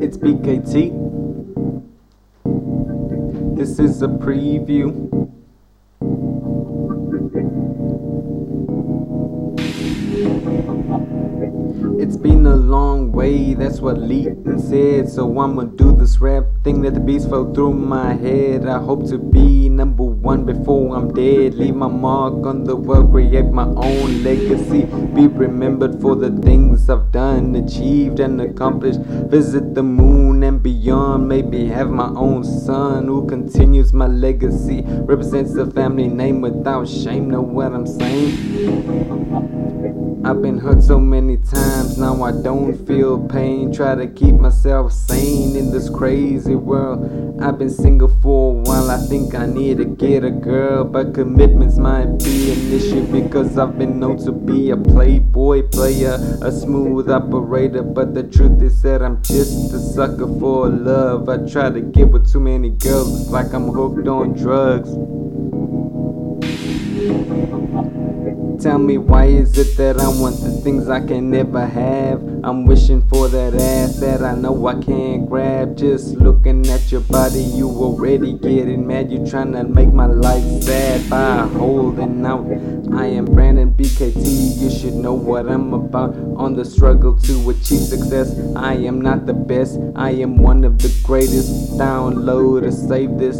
It's BKT. This is a preview. It's been a long way, that's what Leighton said. So I'ma do this rap thing that the beats flow through my head. I hope to be number one before I'm dead. Leave my mark on the world, create my own legacy. Be remembered for the things I've done, achieved, and accomplished. Visit the moon beyond. Maybe have my own son who continues my legacy. Represents the family name without shame. Know what I'm saying? I've been hurt so many times, now I don't feel pain. Try to keep myself sane in this crazy world. I've been single for a while, I think I need to get a girl. But commitments might be an issue because I've been known to be a playboy player, a smooth operator. But the truth is that I'm just a sucker for love. I try to get with too many girls, like I'm hooked on drugs. Tell me why is it that I want the things I can never have? I'm wishing for that ass that I know I can't grab. Just looking at your body, you already getting mad. You trying to make my life sad by holding out. I am Brandon BKT, you should know what I'm about. On the struggle to achieve success, I am not the best, I am one of the greatest. Download or save this.